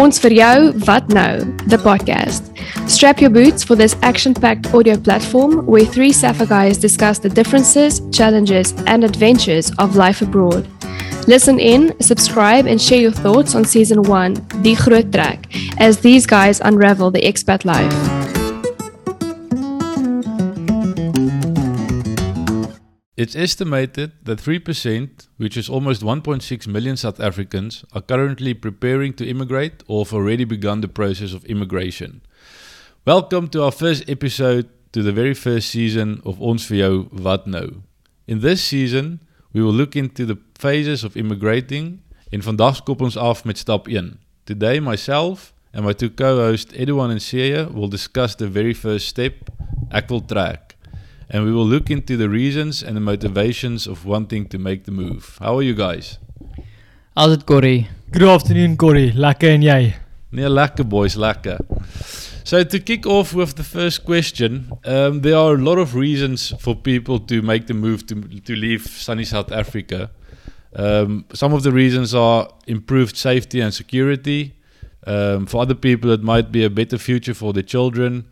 Ons vir jou, wat nou? The podcast. Strap your boots for this action-packed audio platform where three Saffa guys discuss the differences, challenges, and adventures of life abroad. Listen in, subscribe, and share your thoughts on season one, Die Groot Trek, as these guys unravel the expat life. It's estimated that 3%, which is almost 1.6 million South Africans, are currently preparing to immigrate or have already begun the process of immigration. Welcome to our first episode to the very first season of Ons vir wat nou. In this season, we will look into the phases of immigrating en vandag skop af met stap 1. Today myself and my two co-hosts Edouan and Seya will discuss the very first step, ek wil. And we will look into the reasons and the motivations of wanting to make the move. How are you guys? How's it, Corey? Good afternoon, Corey. Lekker en jy? Nee, lekker boys, lekker. So to kick off with the first question, um, there are a lot of reasons for people to make the move to to leave sunny South Africa. Um, some of the reasons are improved safety and security. Um, for other people, it might be a better future for their children.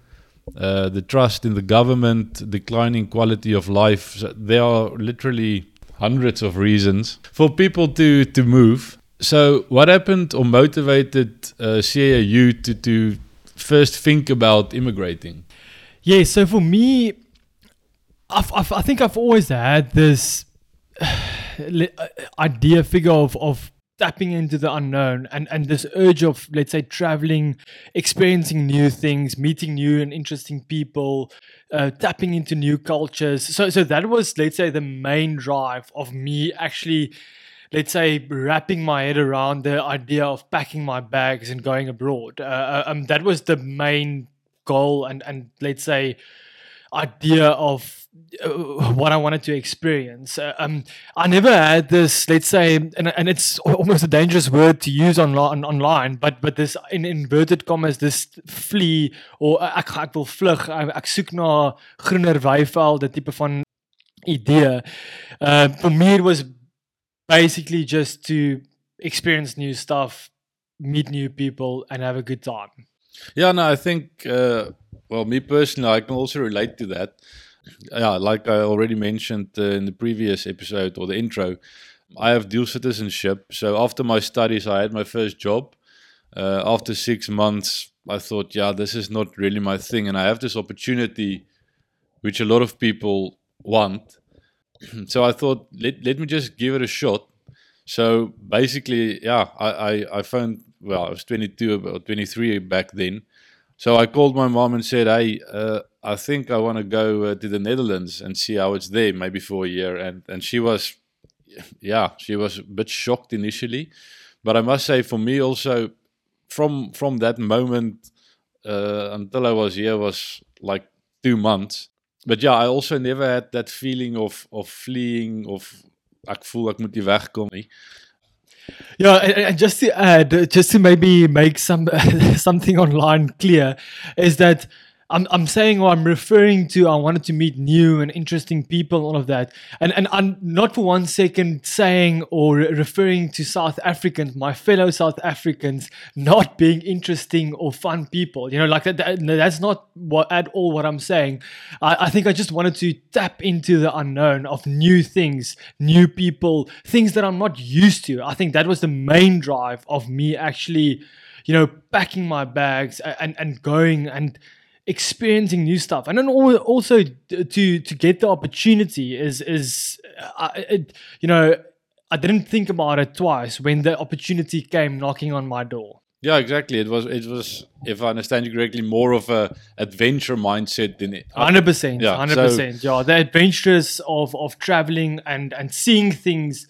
Uh, the trust in the government, declining quality of life. There are literally hundreds of reasons for people to to move. So, what happened or motivated uh, you to to first think about immigrating? Yeah, so for me, I've, I've, I think I've always had this idea, figure of, of tapping into the unknown and, and this urge of, let's say, traveling, experiencing new things, meeting new and interesting people, uh, tapping into new cultures. So, so that was, let's say, the main drive of me actually let's say wrapping my head around the idea of packing my bags and going abroad. Uh, uh, um, that was the main goal and and let's say idea of uh, what I wanted to experience. Uh, um, I never had this, let's say, and, and it's almost a dangerous word to use online, online but but this in inverted commas, this flee or ek ek wil vlug, ek soek na groener weivelde tipe van idee. Uh, for me it was basically just to experience new stuff, meet new people, and have a good time. Yeah, no, I think, uh, well, me personally, I can also relate to that. Yeah, like I already mentioned uh, in the previous episode or the intro, I have dual citizenship. So after my studies, I had my first job. Uh, after six months, I thought, yeah, this is not really my thing. And I have this opportunity, which a lot of people want. so I thought let let me just give it a shot. So basically, yeah, I I, I found well I was 22 or 23 back then. So I called my mom and said, "Hey, uh, I think I want to go uh, to the Netherlands and see how it's there, maybe for a year." And and she was, yeah, she was a bit shocked initially, but I must say, for me also, from from that moment uh, until I was here was like two months but yeah, I also never had that feeling of of fleeing of ek voel ek moet hier wegkom nie. Yeah, and, just to add, just to maybe make some something online clear, is that I'm I'm saying or I'm referring to I wanted to meet new and interesting people, all of that. And and I'm not for one second saying or referring to South Africans, my fellow South Africans, not being interesting or fun people. You know, like that, that that's not what at all what I'm saying. I, I think I just wanted to tap into the unknown of new things, new people, things that I'm not used to. I think that was the main drive of me actually, you know, packing my bags and and going and experiencing new stuff and then also to to get the opportunity is is uh, it, you know I didn't think about it twice when the opportunity came knocking on my door. Yeah, exactly. It was it was if I understand you correctly more of a adventure mindset than it. Hundred percent. yeah, Hundred percent. Yeah, the adventures of of traveling and and seeing things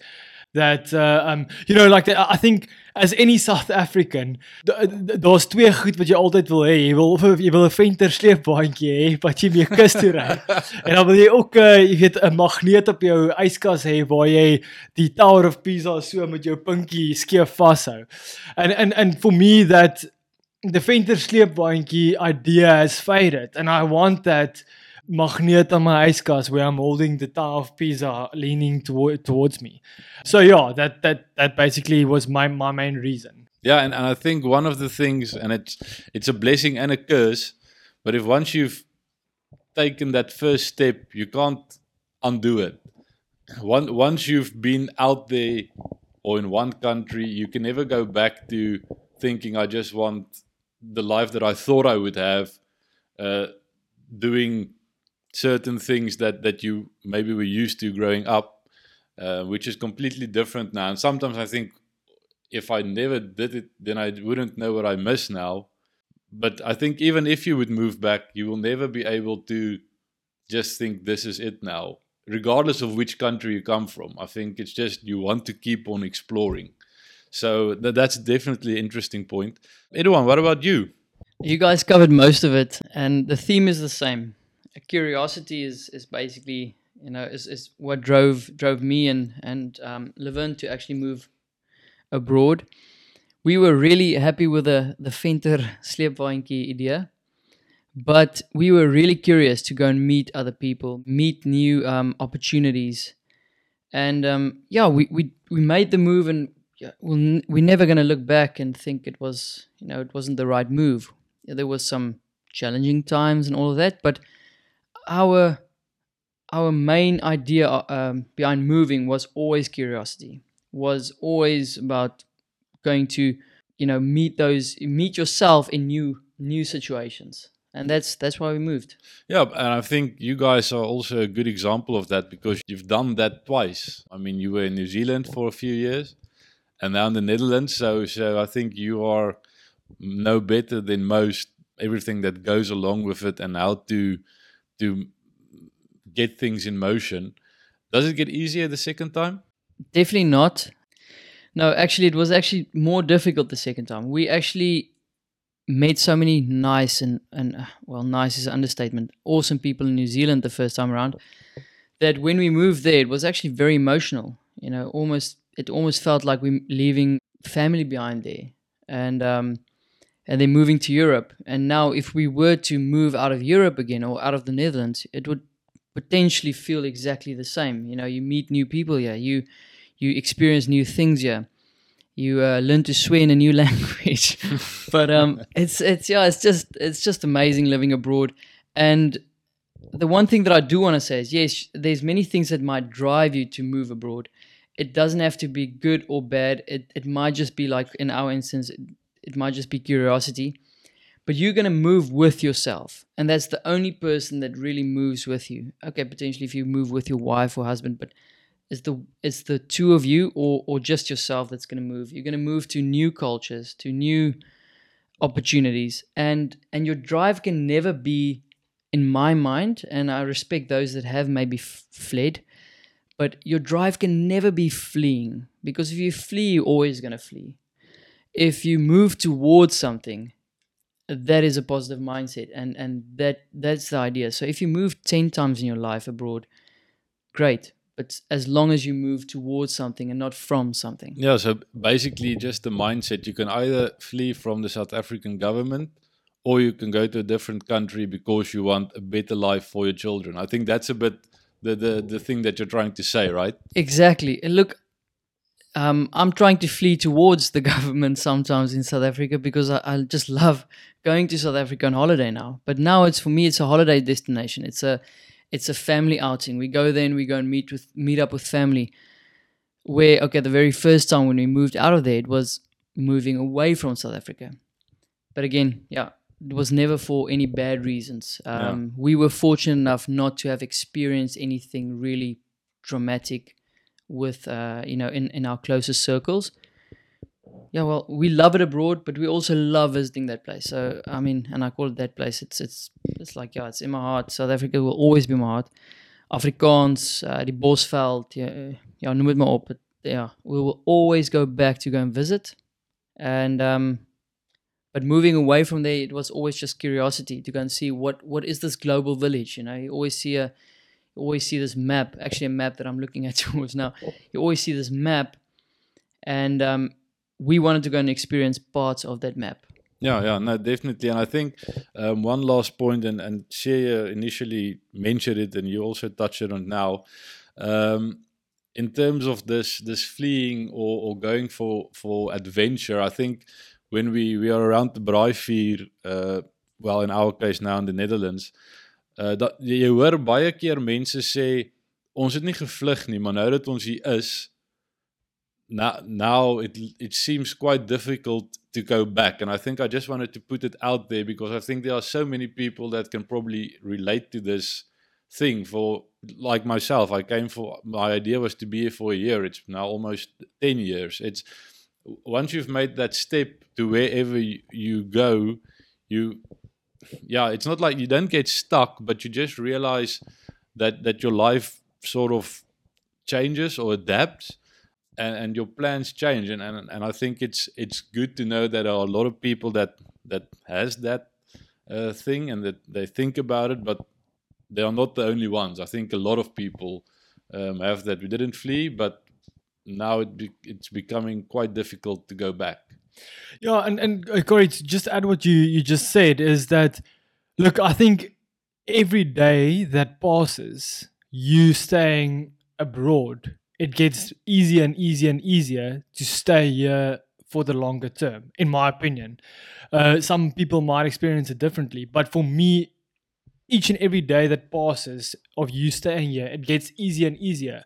that uh, um you know like I think as any South African daar's twee goed wat jy altyd wil hê. Jy wil of jy wil 'n venter sleepbaantjie hê wat jy mee kus toe ry. En dan wil jy ook uh, jy weet 'n magneet op jou yskas hê waar jy die Tower of Pisa so met jou pinkie skeef vashou and and and for me that the venter sleepbaantjie idea has faded and I want that magneet on my yskas where I'm holding the Tower of Pisa leaning toward, towards me. So yeah, that that that basically was my my main reason. Yeah, and, and I think one of the things, and it's it's a blessing and a curse, but if once you've taken that first step, you can't undo it. One, once you've been out there or in one country, you can never go back to thinking, I just want the life that I thought I would have, uh, doing certain things that, that you maybe were used to growing up, uh, which is completely different now. And sometimes I think if I never did it, then I wouldn't know what I miss now. But I think even if you would move back, you will never be able to just think this is it now regardless of which country you come from. I think it's just you want to keep on exploring. So th- that's definitely an interesting point. Edouan, what about you? You guys covered most of it, and the theme is the same. Curiosity is, is basically, you know, is, is what drove drove me and and um, Laverne to actually move abroad. We were really happy with the the Venter sleepwaentjie idea but we were really curious to go and meet other people, meet new um, opportunities, and um, yeah, we, we we made the move, and yeah, we'll, we're never gonna look back and think it was you know it wasn't the right move. Yeah, there was some challenging times and all of that, but our our main idea uh, um, behind moving was always curiosity, was always about going to you know meet those meet yourself in new new situations and that's that's why we moved. Yeah, and I think you guys are also a good example of that because you've done that twice. I mean, you were in New Zealand for a few years, and now in the Netherlands. So, so I think you are no better than most. Everything that goes along with it, and how to to get things in motion. Does it get easier the second time? Definitely not. No, actually, it was actually more difficult the second time. We actually made so many nice and and uh, well, nice is an understatement. Awesome people in New Zealand the first time around. That when we moved there, it was actually very emotional. You know, almost it almost felt like we're leaving family behind there, and um, and then moving to Europe. And now, if we were to move out of Europe again or out of the Netherlands, it would potentially feel exactly the same. You know, you meet new people here, you you experience new things here you uh, learn to swear in a new language. but um, it's it's yeah, it's just it's just amazing living abroad. And the one thing that I do want to say is yes, there's many things that might drive you to move abroad. It doesn't have to be good or bad. It it might just be like in our instance, it, might just be curiosity. But you're gonna move with yourself, and that's the only person that really moves with you. Okay, potentially if you move with your wife or husband, but it's the it's the two of you or or just yourself that's going to move you're going to move to new cultures to new opportunities and and your drive can never be in my mind and i respect those that have maybe f- fled but your drive can never be fleeing because if you flee you're always going to flee if you move towards something that is a positive mindset and and that that's the idea so if you move 10 times in your life abroad great but as long as you move towards something and not from something. Yeah, so basically just the mindset. You can either flee from the South African government or you can go to a different country because you want a better life for your children. I think that's a bit the the, the thing that you're trying to say, right? Exactly. And look, um, I'm trying to flee towards the government sometimes in South Africa because I, I just love going to South Africa on holiday now. But now it's for me, it's a holiday destination. It's a it's a family outing. We go there and we go and meet with meet up with family. Where okay, the very first time when we moved out of there, it was moving away from South Africa. But again, yeah, it was never for any bad reasons. Um, yeah. We were fortunate enough not to have experienced anything really dramatic with uh, you know in in our closest circles yeah, well, we love it abroad, but we also love visiting that place. So I mean, and I call it that place. It's it's it's like yeah, it's in my heart. South Africa will always be my heart. Afrikaans, uh, die Bosveld, yeah, ja, noem het maar op. But, yeah, we will always go back to go and visit. And um, but moving away from there, it was always just curiosity to go and see what what is this global village. You know, you always see a, always see this map. Actually, a map that I'm looking at towards now. You always see this map, and um, we wanted to go and experience parts of that map. Yeah, yeah, no, definitely. And I think um, one last point, and and Shea initially mentioned it, and you also touched it on now. Um, in terms of this this fleeing or, or going for for adventure, I think when we we are around the Braaivuur, uh, well in our case now in the Netherlands, uh, dat jy hoor baie keer mense sê ons het nie gevlug nie, maar nou dat ons hier is, now now it it seems quite difficult to go back. And i think i just wanted to put it out there because i think there are so many people that can probably relate to this thing. For like myself i came for my idea was to be here for a year. It's now almost 10 years. It's once you've made that step to wherever you, you go you yeah it's not like you don't get stuck but you just realize that that your life sort of changes or adapts and, and your plans change. And, and and I think it's it's good to know that there are a lot of people that that has that uh, thing and that they think about it but they are not the only ones. I think a lot of people um, have that. We didn't flee but now it be, it's becoming quite difficult to go back yeah and and uh, Corey to just add what you you just said is that look I think every day that passes you staying abroad it gets easier and easier and easier to stay here for the longer term, in my opinion. Uh, some people might experience it differently, but for me, each and every day that passes of you staying here, it gets easier and easier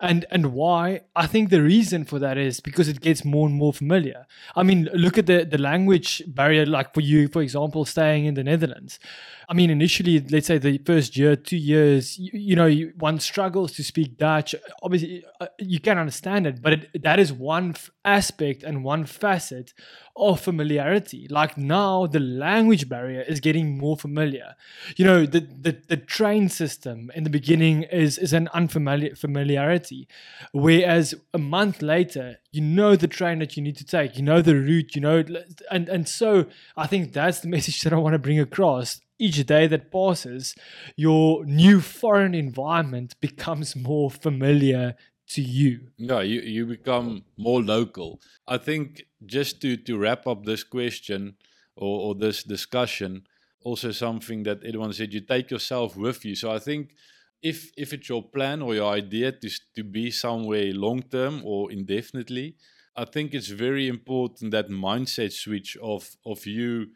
and and why? I think the reason for that is because it gets more and more familiar. I mean look at the the language barrier like for you for example staying in the netherlands. I mean initially let's say the first year two years you, you know one struggles to speak dutch. Obviously uh, you can understand it but it, that is one f- aspect and one facet of familiarity. Like now, the language barrier is getting more familiar. You know, the the, the train system in the beginning is is an unfamiliar familiarity, whereas a month later, you know the train that you need to take, you know the route, you know, and and so I think that's the message that I want to bring across. Each day that passes, your new foreign environment becomes more familiar to you. Yeah, you, you become more local. I think just to, to wrap up this question or, or this discussion, also something that everyone said, you take yourself with you. So I think if if it's your plan or your idea to, to be somewhere long term or indefinitely, I think it's very important that mindset switch of of you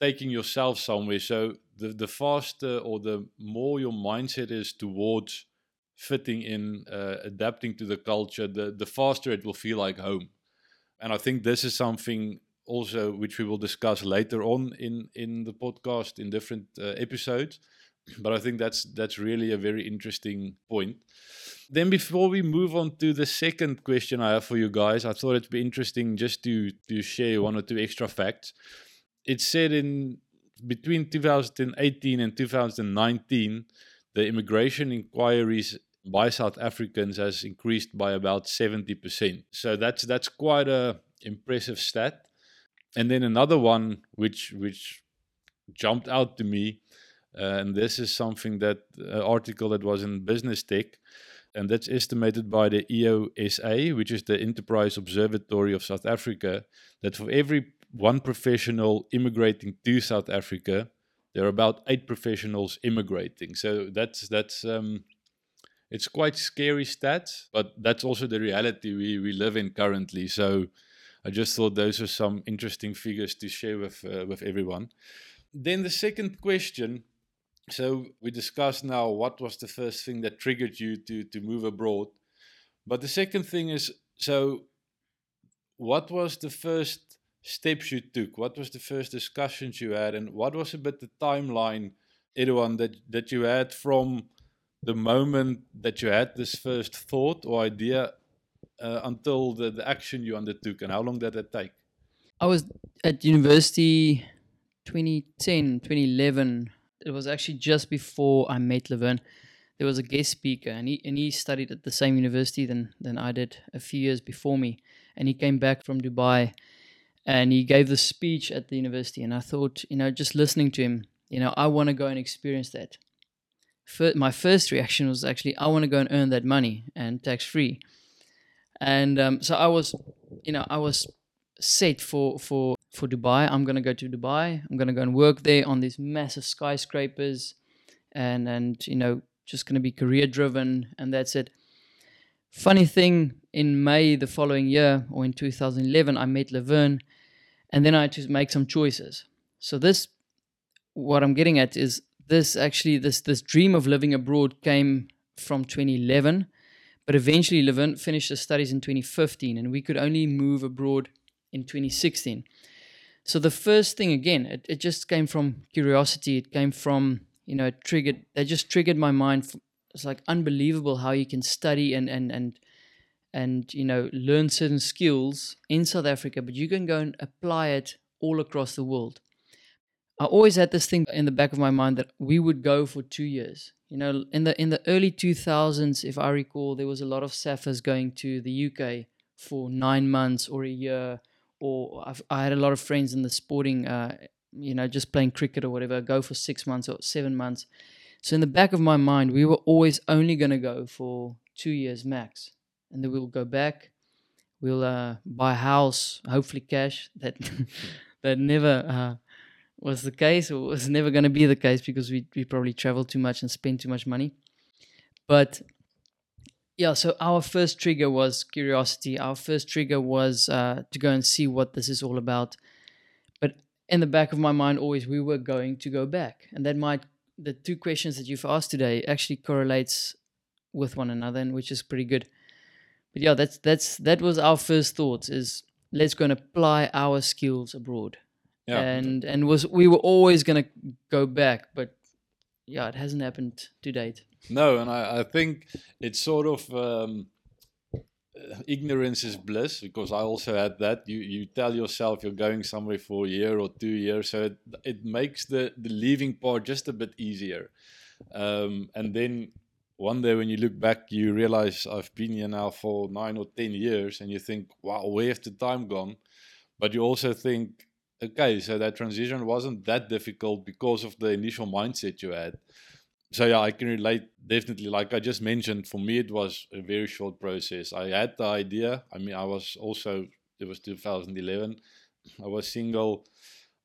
taking yourself somewhere. So the, the faster or the more your mindset is towards fitting in, uh, adapting to the culture, the the faster it will feel like home. And I think this is something also which we will discuss later on in in the podcast in different uh, episodes. But I think that's that's really a very interesting point. Then before we move on to the second question I have for you guys, I thought it'd be interesting just to to share one or two extra facts. It said in between 2018 and 2019 the immigration inquiries by South Africans has increased by about 70%. So that's that's quite a impressive stat. And then another one which which jumped out to me uh, and this is something that uh, article that was in Business Tech and that's estimated by the EOSA which is the Enterprise Observatory of South Africa that for every one professional immigrating to South Africa there are about eight professionals immigrating. So that's that's um, it's quite scary stats, but that's also the reality we we live in currently. So I just thought those are some interesting figures to share with uh, with everyone. Then the second question. So we discussed now what was the first thing that triggered you to to move abroad, but the second thing is so. What was the first steps you took? What was the first discussions you had, and what was a bit the timeline, Edouan, that that you had from the moment that you had this first thought or idea uh, until the, the action you undertook, and how long did that take? I was at university 2010, 2011. It was actually just before I met Laverne. There was a guest speaker, and he and he studied at the same university than than I did a few years before me. And he came back from Dubai and he gave the speech at the university and i thought you know just listening to him you know i want to go and experience that. My first reaction was actually i want to go and earn that money and tax free and um, so i was you know i was set for for for dubai. I'm going to go to dubai. I'm going to go and work there on these massive skyscrapers and and you know just going to be career driven and that's it. Funny thing, in May the following year, or in 2011, I met Laverne, and then I had to make some choices. So this, what I'm getting at is this actually this this dream of living abroad came from 2011, but eventually Laverne finished her studies in 2015, and we could only move abroad in 2016. So the first thing again, it, it just came from curiosity. It came from you know, it triggered. They just triggered my mind. It's like unbelievable how you can study and and and and you know learn certain skills in South Africa, but you can go and apply it all across the world. I always had this thing in the back of my mind that we would go for two years. You know, in the in the early 2000s, if I recall, there was a lot of Saffas going to the UK for nine months or a year. Or I've, i had a lot of friends in the sporting, uh, you know, just playing cricket or whatever, go for six months or seven months. So in the back of my mind, we were always only going to go for two years max, and then we'll go back. We'll uh, buy a house, hopefully cash. That that never uh, was the case or was never going to be the case because we, we probably traveled too much and spent too much money. But yeah, so our first trigger was curiosity. Our first trigger was uh, to go and see what this is all about. But in the back of my mind, always we were going to go back, and that might the two questions that you've asked today actually correlates with one another, and which is pretty good. But yeah, that's that's that was our first thoughts is let's go and apply our skills abroad yeah. and and was we were always going to go back, but yeah, it hasn't happened to date. No, and I, I think it's sort of um, ignorance is bliss because I also had that. You you tell yourself you're going somewhere for a year or two years, so it it makes the the leaving part just a bit easier. Um, and then one day when you look back, you realize I've been here now for nine or ten years, and you think, wow, where has the time gone? But you also think okay, so that transition wasn't that difficult because of the initial mindset you had. So yeah, I can relate definitely. Like I just mentioned, for me it was a very short process. I had the idea. I mean, I was also it was 2011. I was single.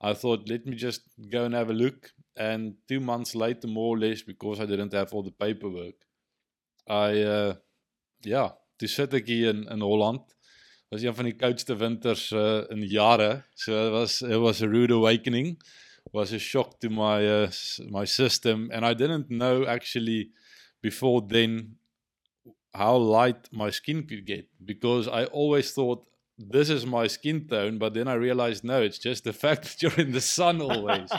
I thought, let me just go and have a look. And two months later, more or less, because I didn't have all the paperwork, I uh, ja, toe sit in in Holland was een van die koudste winters uh, in jare. So it was it was a rude awakening. Was a shock to my uh, my system and I didn't know actually before then how light my skin could get because I always thought this is my skin tone but then I realized no it's just the fact that you're in the sun always.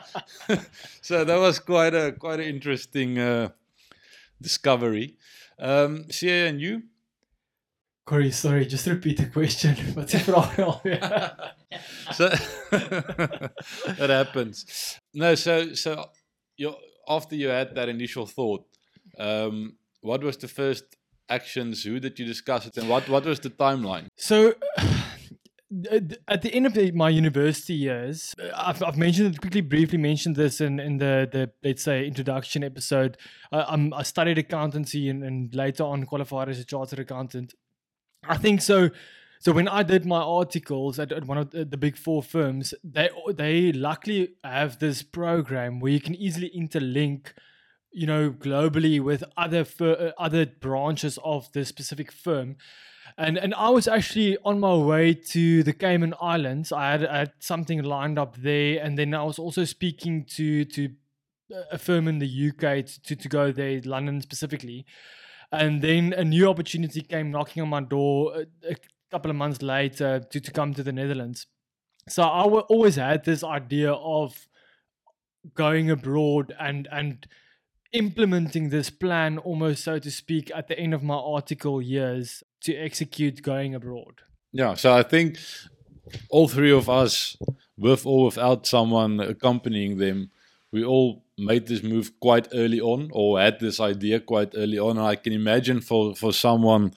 so that was quite a quite an interesting uh, discovery. Um Sia and you Corey, sorry, just repeat the question. What's the problem? so that happens. No, so so you after you had that initial thought, um, what was the first actions? Who did you discuss it, and what what was the timeline? So. At the end of the, my university years, I've, I've mentioned quickly, briefly mentioned this in, in the, the let's say introduction episode. I, I studied accountancy and, and later on qualified as a chartered accountant. I think so. So when I did my articles at, at one of the, the, big four firms, they they luckily have this program where you can easily interlink, you know, globally with other fir- uh, other branches of the specific firm. And and I was actually on my way to the Cayman Islands. I had, I had something lined up there, and then I was also speaking to to uh, a firm in the UK to, to go there, London specifically. And then a new opportunity came knocking on my door a, a couple of months later to, to come to the Netherlands. So I w- always had this idea of going abroad and and implementing this plan almost so to speak at the end of my article years to execute going abroad. Yeah, so I think all three of us, with or without someone accompanying them, we all made this move quite early on or had this idea quite early on. And I can imagine for, for someone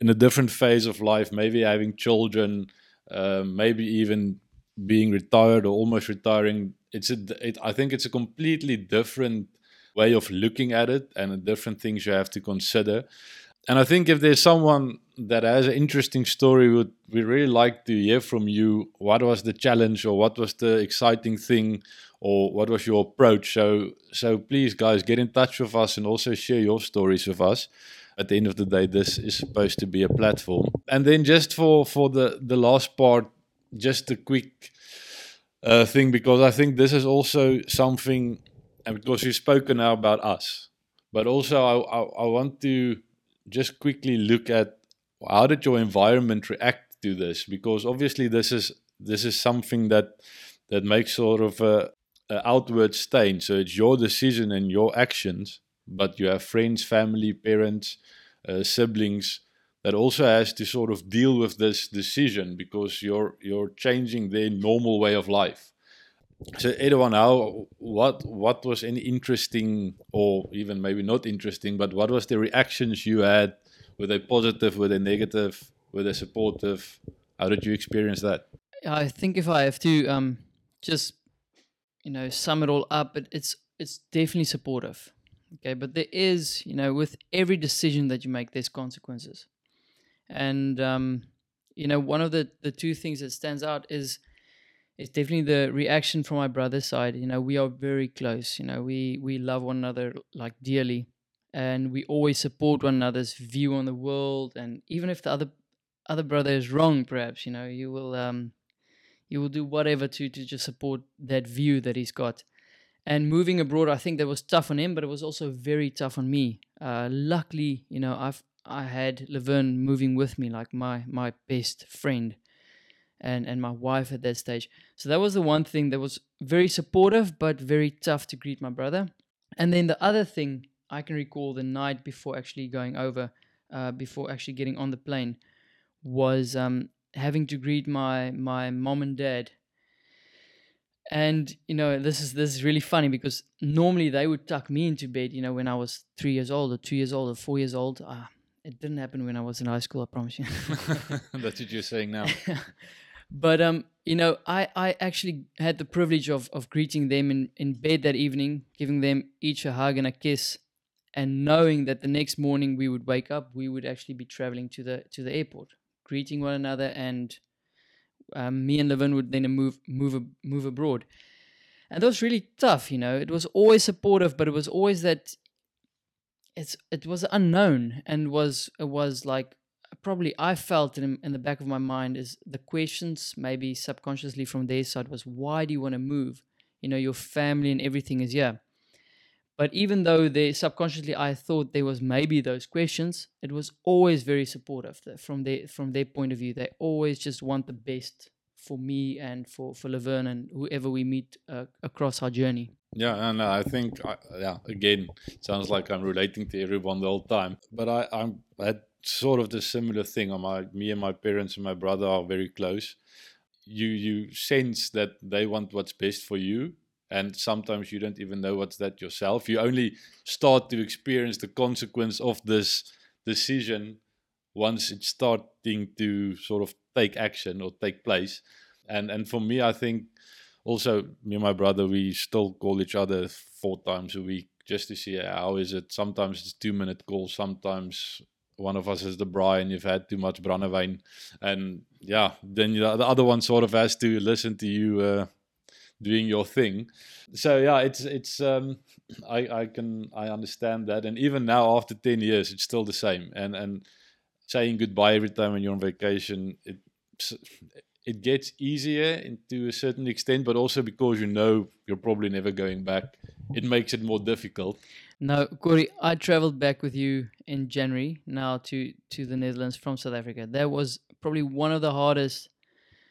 in a different phase of life, maybe having children, uh, maybe even being retired or almost retiring, it's a, it, I think it's a completely different way of looking at it and different things you have to consider. And I think if there's someone that has an interesting story, would we really like to hear from you? What was the challenge, or what was the exciting thing, or what was your approach? So, so please, guys, get in touch with us and also share your stories with us. at the end of the day, this is supposed to be a platform. And then just for for the the last part, just a quick uh, thing because I think this is also something, and because we've spoken now about us, but also I, I, I want to just quickly look at how did your environment react to this? Because obviously this is this is something that that makes sort of a, a outward stain. So it's your decision and your actions but you have friends family parents uh, siblings that also has to sort of deal with this decision because you're you're changing their normal way of life so Edouard, now what what was any interesting or even maybe not interesting but what was the reactions you had? Were they positive? Were they negative? Were they supportive? How did you experience that? I think if I have to um, just you know sum it all up, it, it's it's definitely supportive. Okay, but there is you know with every decision that you make, there's consequences, and um, you know one of the the two things that stands out is it's definitely the reaction from my brother's side. You know, we are very close. You know, we we love one another like dearly, and we always support one another's view on the world. And even if the other other brother is wrong, perhaps you know, you will um, you will do whatever to to just support that view that he's got. And moving abroad, I think that was tough on him, but it was also very tough on me. Uh, luckily, you know, I've I had Laverne moving with me, like my my best friend, and and my wife at that stage. So that was the one thing that was very supportive, but very tough to greet my brother. And then the other thing I can recall the night before actually going over, uh, before actually getting on the plane, was um, having to greet my my mom and dad. And you know this is this is really funny because normally they would tuck me into bed you know when i was three years old or two years old or four years old. Uh, it didn't happen when i was in high school i promise you. That's what you're saying now but um you know i i actually had the privilege of of greeting them in in bed that evening giving them each a hug and a kiss and knowing that the next morning we would wake up we would actually be traveling to the to the airport greeting one another, and um, me and Laverne would then move move move abroad. And that was really tough, you know. It was always supportive, but it was always that it's it was unknown and was it was like probably I felt in in the back of my mind is the questions maybe subconsciously from their side was why do you want to move? You know, your family and everything is here. But even though they subconsciously I thought there was maybe those questions, it was always very supportive from their from their point of view. They always just want the best for me and for for Laverne and whoever we meet uh, across our journey. Yeah, and I think yeah, again, sounds like I'm relating to everyone the whole time. But I I'm I had sort of the similar thing. My me and my parents and my brother are very close. You you sense that they want what's best for you, and sometimes you don't even know what's that yourself you only start to experience the consequence of this decision once it's starting to sort of take action or take place and and for me i think also me and my brother we still call each other four times a week just to see how is it sometimes it's two minute calls sometimes one of us is the Brian, you've had too much brandewijn. And yeah, then the other one sort of has to listen to you uh, doing your thing. So yeah, it's it's um, I I can I understand that, and even now after ten years, it's still the same. And and saying goodbye every time when you're on vacation, it it gets easier to a certain extent, but also because you know you're probably never going back, it makes it more difficult. Now, Corey, I traveled back with you in January now to to the Netherlands from South Africa. That was probably one of the hardest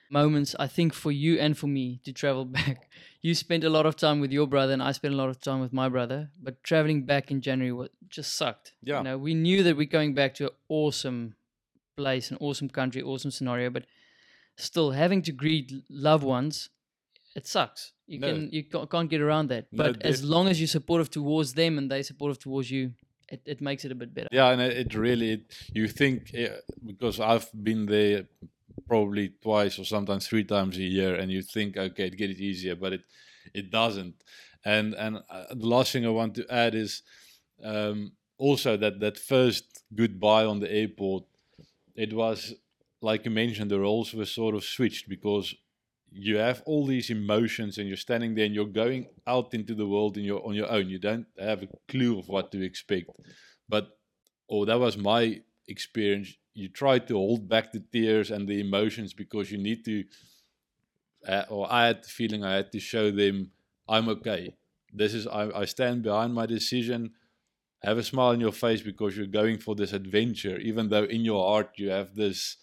moments, I think, for you and for me to travel back. You spent a lot of time with your brother, and I spent a lot of time with my brother. But traveling back in January was, just sucked. Yeah. You know, we knew that we're going back to an awesome place, an awesome country, awesome scenario, but still having to greet loved ones, it sucks. You no. can you can't get around that. But no, as long as you're supportive towards them and they supportive towards you, it, it makes it a bit better. Yeah, and it really it, you think uh, because I've been there probably twice or sometimes three times a year, and you think, okay, it get it easier, but it it doesn't. And and uh, the last thing I want to add is um, also that that first goodbye on the airport, it was like you mentioned, the roles were sort of switched because you have all these emotions and you're standing there and you're going out into the world and you're on your own. You don't have a clue of what to expect, but or that was my experience. You try to hold back the tears and the emotions because you need to, uh, or I had the feeling I had to show them I'm okay. This is I, I stand behind my decision. Have a smile on your face because you're going for this adventure, even though in your heart you have this.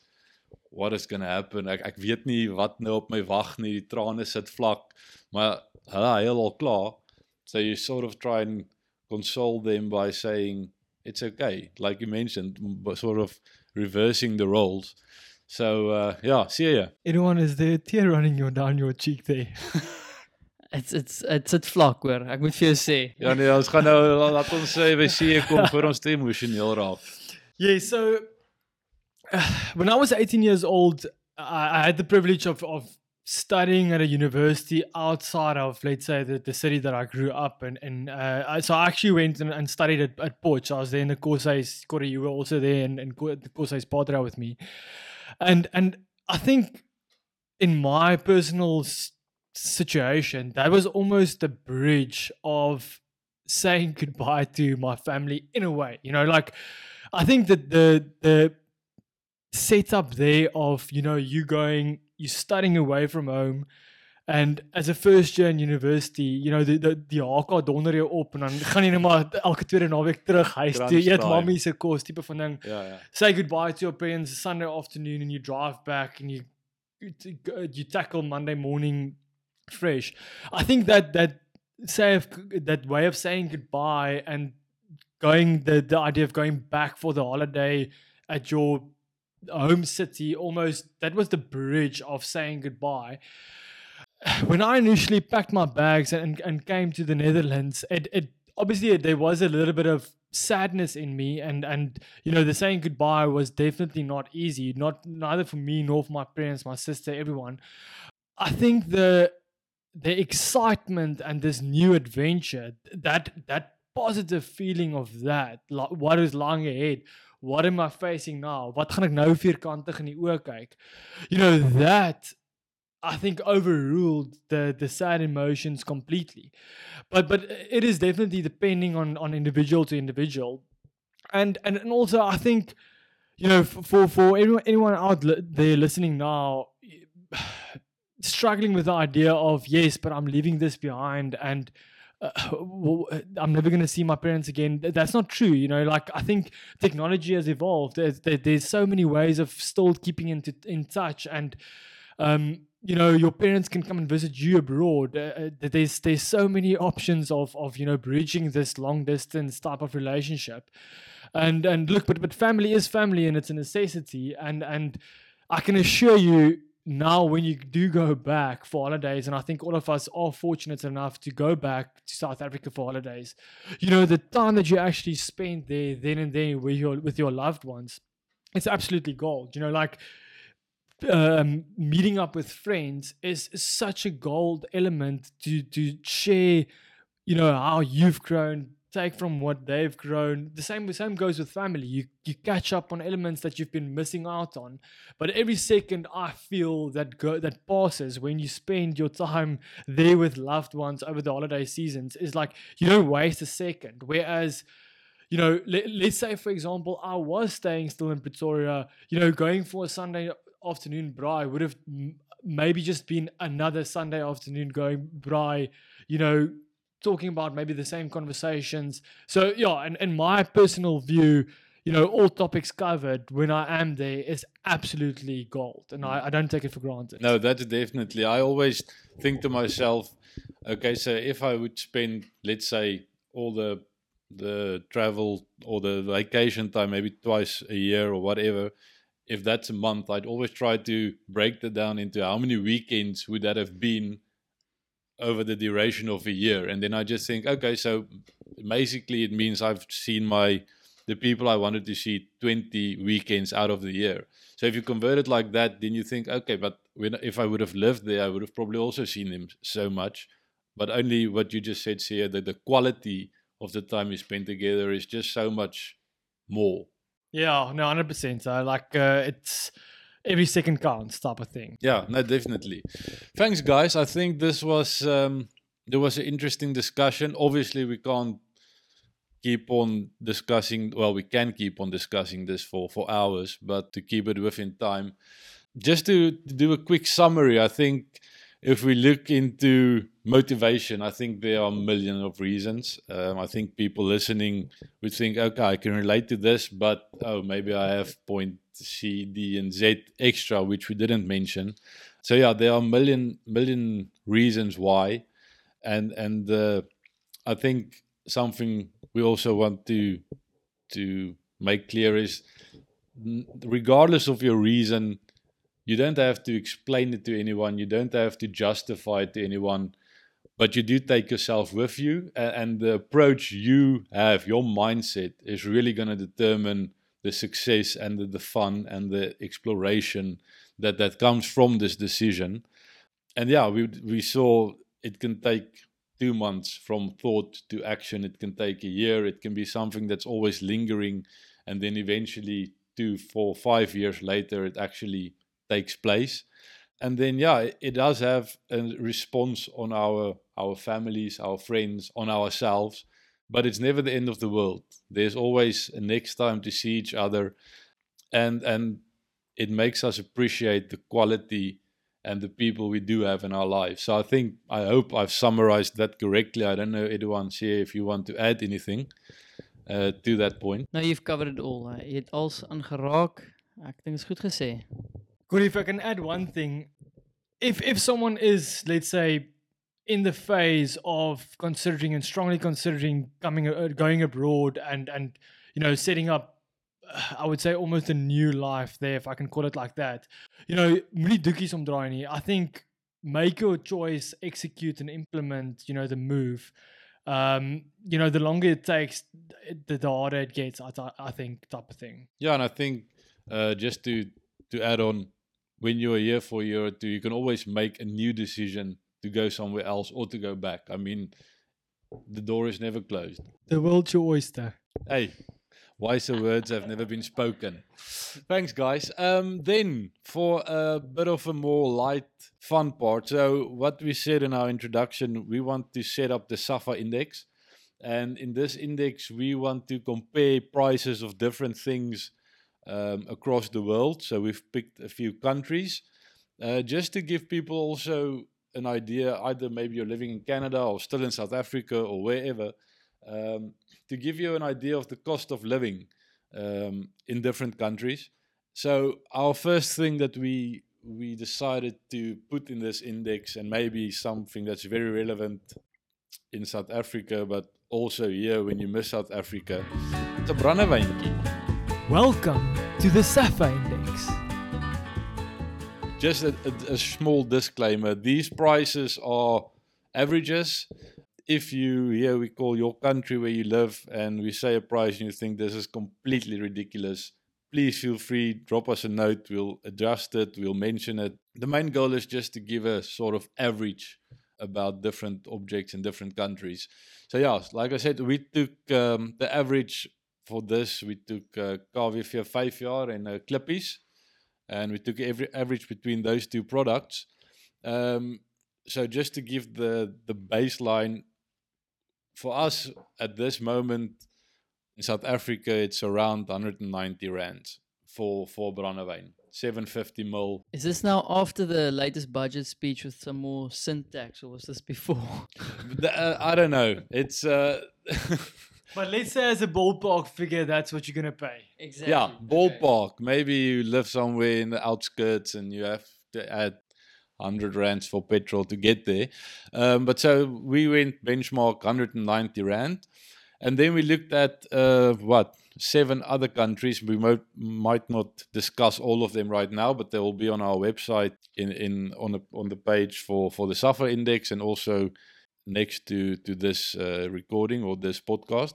What is going to happen? Ek ek weet nie wat nou op my wag nie. Die trane sit vlak, maar hulle heel al klaar. So you sort of try and console them by saying it's okay, like you mentioned, sort of reversing the roles. So uh, yeah, see ya. Anyone is there tear running you down your cheek there? It's it's it's dit vlak hoor. Ek moet vir jou sê. Ja nee, ons gaan nou laat ons sê we see kom vir ons te emosioneel raak. Yeah, so uh, when I was 18 years old, I, had the privilege of of studying at a university outside of, let's say, the, the city that I grew up in. And uh, so I actually went and, and studied at, at Potch. I was there in the Corsai's, Corey, you were also there, and, and the Corsai's Padra with me. And, and I think in my personal situation, that was almost the bridge of saying goodbye to my family in a way. You know, like, I think that the, the, setup there of you know you going you're studying away from home. And as a first year in university you know the the die HK donder jou op en dan gaan jy net maar elke tweede naweek terug huis toe eet mammie se kos tipe van ding. Ja ja. Say goodbye to your parents Sunday afternoon and you drive back and you you tackle Monday morning fresh. I think that that say that way of saying goodbye and going the the idea of going back for the holiday at your home city almost that was the bridge of saying goodbye. When i initially packed my bags and, and came to the netherlands it, it obviously there was a little bit of sadness in me and and you know the saying goodbye was definitely not easy not neither for me nor for my parents my sister everyone. I think the the excitement and this new adventure that that positive feeling of that like what is lying ahead what am I facing now? Wat gaan ek nou vierkantig in die oë kyk? You know that I think overruled the the sad emotions completely. But but it is definitely depending on on individual to individual. And and, and also I think you know for for anyone anyone out there listening now struggling with the idea of yes but I'm leaving this behind and uh, well, I'm never going to see my parents again. That's not true. You know, like I think technology has evolved. There's, there's so many ways of still keeping in, in touch and, um, you know, your parents can come and visit you abroad. Uh, uh there's there's so many options of of you know bridging this long distance type of relationship, and and look, but but family is family and it's a necessity. And and I can assure you, now when you do go back for holidays and i think all of us are fortunate enough to go back to south africa for holidays you know the time that you actually spend there then and there with your with your loved ones it's absolutely gold you know like um, meeting up with friends is, is such a gold element to to share you know how you've grown take from what they've grown. The same the same goes with family. You you catch up on elements that you've been missing out on. But every second I feel that go that passes when you spend your time there with loved ones over the holiday seasons is like you don't waste a second. Whereas you know, let, let's say for example, I was staying still in Pretoria, you know, going for a Sunday afternoon braai would have maybe just been another Sunday afternoon going braai, you know, talking about maybe the same conversations. So yeah, and in my personal view, you know, all topics covered when I am there is absolutely gold, and I, I don't take it for granted. No, that's definitely. I always think to myself, okay, so if I would spend, let's say, all the the travel or the vacation time, maybe twice a year or whatever, if that's a month, I'd always try to break that down into how many weekends would that have been over the duration of a year. And then i just think okay so basically it means i've seen my the people i wanted to see 20 weekends out of the year. So if you convert it like that then you think okay but when if i would have lived there i would have probably also seen them so much. But only what you just said here that the quality of the time you spend together is just so much more. Yeah no 100% so like uh, it's every second counts type of thing. Yeah, no, definitely. Thanks, guys. I think this was um, there was an interesting discussion. Obviously, we can't keep on discussing. Well, we can keep on discussing this for for hours, but to keep it within time, just to, to do a quick summary, I think if we look into motivation, I think there are a million of reasons. Um, I think people listening would think, okay, I can relate to this, but oh, maybe I have point C, D, and Z extra, which we didn't mention. So yeah, there are a million million reasons why, and and uh, I think something we also want to to make clear is, regardless of your reason you don't have to explain it to anyone. You don't have to justify it to anyone. But you do take yourself with you. And, the approach you have, your mindset, is really going to determine the success and the, the fun and the exploration that, that comes from this decision. And yeah, we, we saw it can take two months from thought to action. It can take a year. It can be something that's always lingering. And then eventually, two, four, five years later, it actually takes place and then yeah it does have a response on our our families our friends on ourselves but it's never the end of the world. There's always a next time to see each other and and it makes us appreciate the quality and the people we do have in our lives. So i think i hope i've summarized that correctly. I don't know anyone here if you want to add anything uh, to that point. No you've covered it all. Uh, het als aangeraak ek dink is goed gesê. Good. If I can add one thing, if if someone is, let's say, in the phase of considering and strongly considering coming uh, going abroad and and you know setting up I would say almost a new life there if I can call it like that. You know, moenie. I think make your choice, execute and implement, you know, the move. Um, you know, the longer it takes, the, the harder it gets, I, I think, type of thing. Yeah, and I think uh, just to to add on, when you're here for a year or two, you can always make a new decision to go somewhere else or to go back. I mean, the door is never closed. The world's your oyster. Hey, wiser words have never been spoken. Thanks, guys. Um, then, for a bit of a more light, fun part. So, what we said in our introduction, we want to set up the Saffa index. And in this index, we want to compare prices of different things um, across the world. So we've picked a few countries uh, just to give people also an idea. Either maybe you're living in Canada or still in South Africa or wherever, um, to give you an idea of the cost of living um, in different countries. So our first thing that we we decided to put in this index and maybe something that's very relevant in South Africa, but also here when you miss South Africa, a. Welcome to the Saffa Index. Just a, a, a, small disclaimer these prices are averages. If you here we call your country where you live and we say a price and you think this is completely ridiculous, please feel free, drop us a note, we'll adjust it, we'll mention it. The main goal is just to give a sort of average about different objects in different countries. So, yeah, like I said, we took um, the average for this, we took uh, KWV 5 jaar and uh, Klippies, and we took every average between those two products. Um, so just to give the the baseline for us at this moment in South Africa, it's around 190 rand for for brandewyn. 750 mil. Is this now after the latest budget speech with some more sin tax, or was this before? the, uh, I don't know. It's uh, But let's say as a ballpark figure, that's what you're gonna pay. Exactly. Yeah, ballpark. Okay. Maybe you live somewhere in the outskirts and you have to add 100 rands for petrol to get there. Um, but so we went benchmark 190 rand. And then we looked at uh, what seven other countries. We might, might not discuss all of them right now, but they will be on our website in, in on the on the page for for the Saffa index and also next to to this uh, recording or this podcast.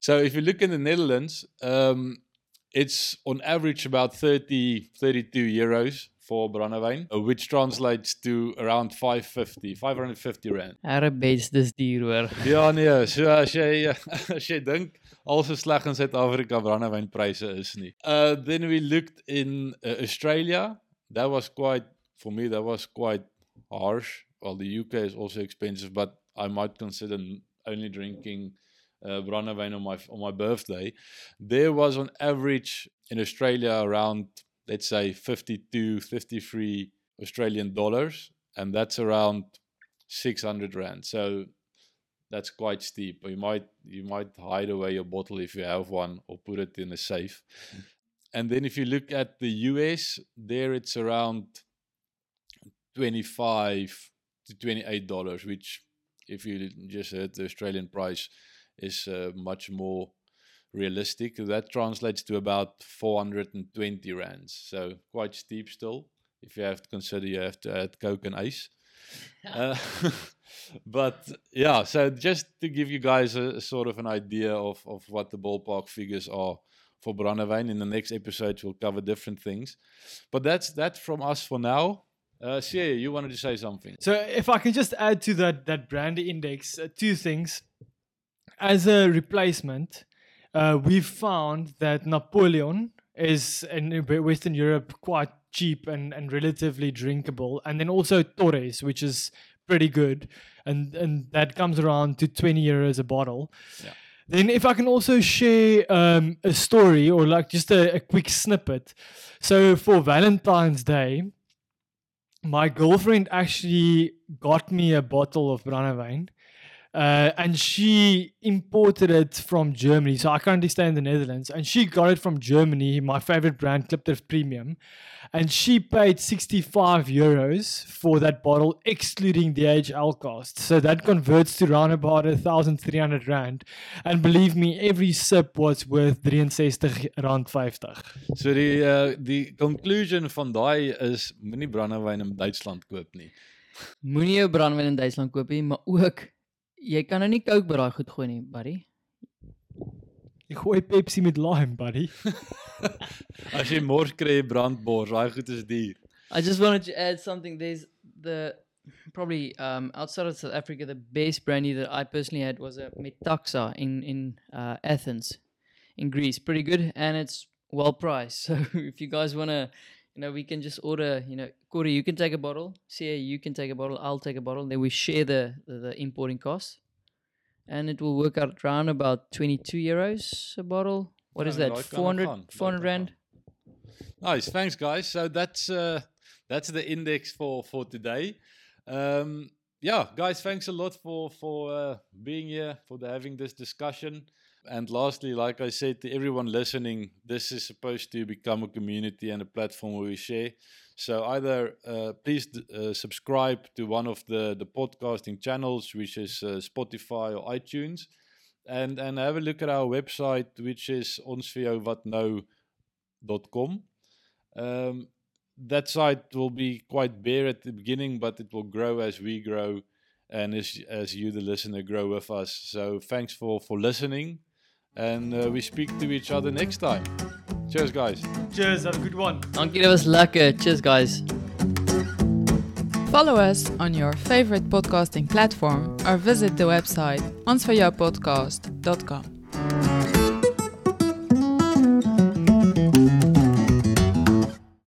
So if you look in the Netherlands, um, it's on average about 30, 32 euros for brandewyn, uh, which translates to around 550, 550 rand. Arabees dis duur hoor. Ja nee, so as jy as jy dink al so sleg in Suid-Afrika brandewynpryse is nie. Uh then we looked in uh, Australia. That was quite for me that was quite harsh well, the UK is also expensive, but I might consider only drinking uh, brandewijn on my on my birthday, there was on average in Australia around let's say 52, 53 Australian dollars, and that's around 600 rand. So that's quite steep. You might you might hide away your bottle if you have one, or put it in a safe. And then if you look at the US, there it's around 25 to 28 dollars, which if you just heard the Australian price is uh, much more realistic. That translates to about 420 rands. So quite steep still. If you have to consider you have to add coke and ice. uh, but yeah, so just to give you guys a, a, sort of an idea of, of what the ballpark figures are for Brandewijn. In the next episode, we'll cover different things. But that's that from us for now. Uh, Sia, you wanted to say something. So if I can just add to that that brandy index, uh, two things. As a replacement, uh, we've found that Napoleon is in Western Europe quite cheap and, and relatively drinkable, and then also Torres, which is pretty good, and and that comes around to twenty euros a bottle. Yeah. Then, if I can also share um, a story or like just a, a quick snippet. So, for Valentine's Day, my girlfriend actually got me a bottle of brandewijn uh, and she imported it from Germany. So I currently stay in the Netherlands, and she got it from Germany. My favorite brand, Klipdrift Premium, and she paid 65 euros for that bottle, excluding the DHL cost. So that converts to around about 1,300 rand. And believe me, every sip was worth 63 rand 50. So die uh, die conclusion van daai is moenie brandewyn in Duitsland koop nie. Moenie jou brandewyn in Duitsland koop nie, maar ook jy kan nou nie Coke by daai goed gooi nie, buddy. Ek gooi Pepsi met lime, buddy. As jy mors kry brandbors, daai goed is duur. I just wanted to add something there's the probably um, outside of South Africa the best brandy that I personally had was a Metaxa in in uh, Athens in Greece. Pretty good and it's well priced. So if you guys want to you know, we can just order, you know, Corey, you can take a bottle, Sia, you can take a bottle, I'll take a bottle, then we share the, the, the importing costs. And it will work out around about 22 euros a bottle. What is that? 400, 400 rand? Nice. Thanks, guys. So that's uh, that's the index for for today. Um, yeah, guys, thanks a lot for for uh, being here for the, having this discussion. And lastly, like I said to everyone listening, this is supposed to become a community and a platform where we share. So either uh, please uh, subscribe to one of the the podcasting channels, which is uh, Spotify or iTunes, and and have a look at our website, which is onsvio.no.com. Um, that site will be quite bare at the beginning, but it will grow as we grow and as, as you, the listener, grow with us. So thanks for, for listening and uh, we speak to each other next time. Cheers, guys. Cheers, have a good one. Dankie, dat was lekker. Uh, cheers, guys. Follow us on your favorite podcasting platform or visit the website onsvojapodcast.com.